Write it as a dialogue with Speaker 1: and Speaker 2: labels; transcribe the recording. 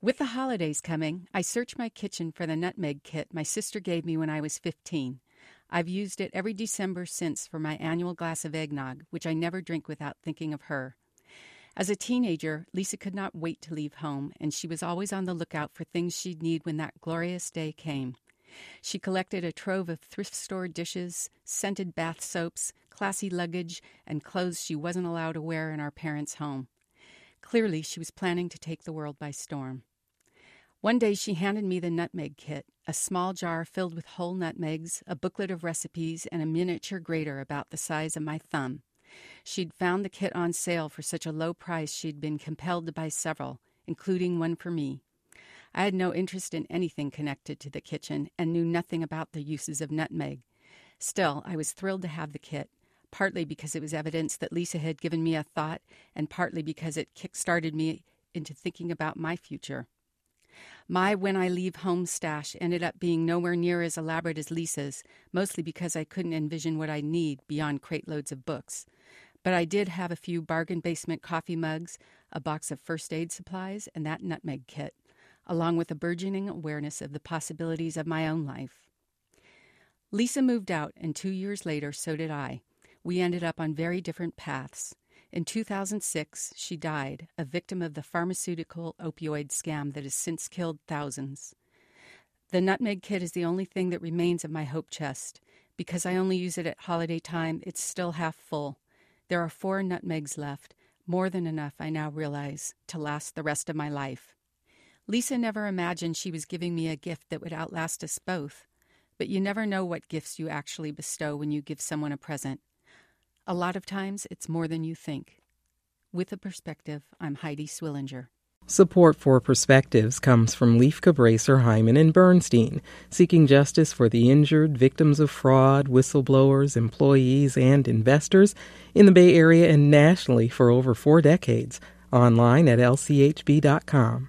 Speaker 1: With the holidays coming, I search my kitchen for the nutmeg kit my sister gave me when I was 15. I've used it every December since for my annual glass of eggnog, which I never drink without thinking of her. As a teenager, Lisa could not wait to leave home, and she was always on the lookout for things she'd need when that glorious day came. She collected a trove of thrift store dishes, scented bath soaps, classy luggage, and clothes she wasn't allowed to wear in our parents' home. Clearly, she was planning to take the world by storm. One day she handed me the nutmeg kit, a small jar filled with whole nutmegs, a booklet of recipes, and a miniature grater about the size of my thumb. She'd found the kit on sale for such a low price she'd been compelled to buy several, including one for me. I had no interest in anything connected to the kitchen and knew nothing about the uses of nutmeg. Still, I was thrilled to have the kit, partly because it was evidence that Lisa had given me a thought, and partly because it kick-started me into thinking about my future. My When I Leave Home stash ended up being nowhere near as elaborate as Lisa's, mostly because I couldn't envision what I'd need beyond crate loads of books. But I did have a few bargain basement coffee mugs, a box of first aid supplies, and that nutmeg kit, along with a burgeoning awareness of the possibilities of my own life. Lisa moved out, and two years later, so did I. We ended up on very different paths. In 2006, she died, a victim of the pharmaceutical opioid scam that has since killed thousands. The nutmeg kit is the only thing that remains of my hope chest. Because I only use it at holiday time, it's still half full. There are four nutmegs left, more than enough, I now realize, to last the rest of my life. Lisa never imagined she was giving me a gift that would outlast us both. But you never know what gifts you actually bestow when you give someone a present. A lot of times, it's more than you think. With a perspective, I'm Heidi Swillinger.
Speaker 2: Support for Perspectives comes from Lieff Cabraser, Heimann, and Bernstein, seeking justice for the injured, victims of fraud, whistleblowers, employees, and investors in the Bay Area and nationally for over four decades. Online at lchb.com.